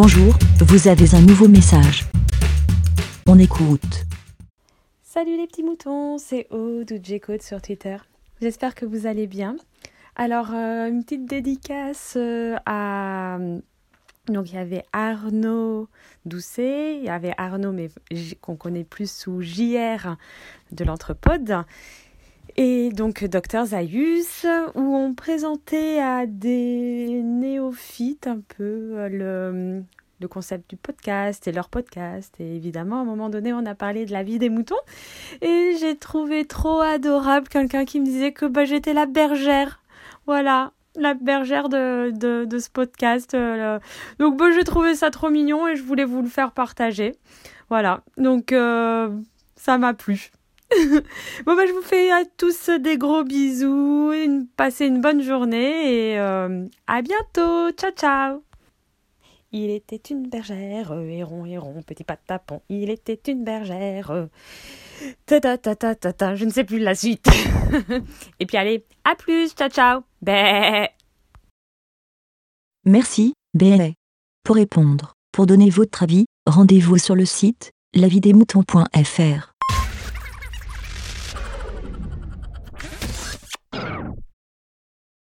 Bonjour, vous avez un nouveau message. On écoute. Salut les petits moutons, c'est Aude ou J-Code sur Twitter. J'espère que vous allez bien. Alors, euh, une petite dédicace euh, à. Donc, il y avait Arnaud Doucet, il y avait Arnaud, mais qu'on connaît plus sous JR de l'Entrepode. Et donc, Docteur Zayus, où on présentait à des néophytes un peu euh, le, le concept du podcast et leur podcast. Et évidemment, à un moment donné, on a parlé de la vie des moutons. Et j'ai trouvé trop adorable quelqu'un qui me disait que bah, j'étais la bergère. Voilà, la bergère de, de, de ce podcast. Euh, donc, bah, j'ai trouvé ça trop mignon et je voulais vous le faire partager. Voilà, donc euh, ça m'a plu. bon, bah, je vous fais à tous des gros bisous, passez une bonne journée et euh, à bientôt. Ciao, ciao. Il était une bergère, héron, héron, petit patapon. Il était une bergère. Ta ta ta ta ta ta, je ne sais plus la suite. Et puis allez, à plus, ciao ciao. Bé. Merci, bé. Pour répondre, pour donner votre avis, rendez-vous sur le site lavidemouton.fr.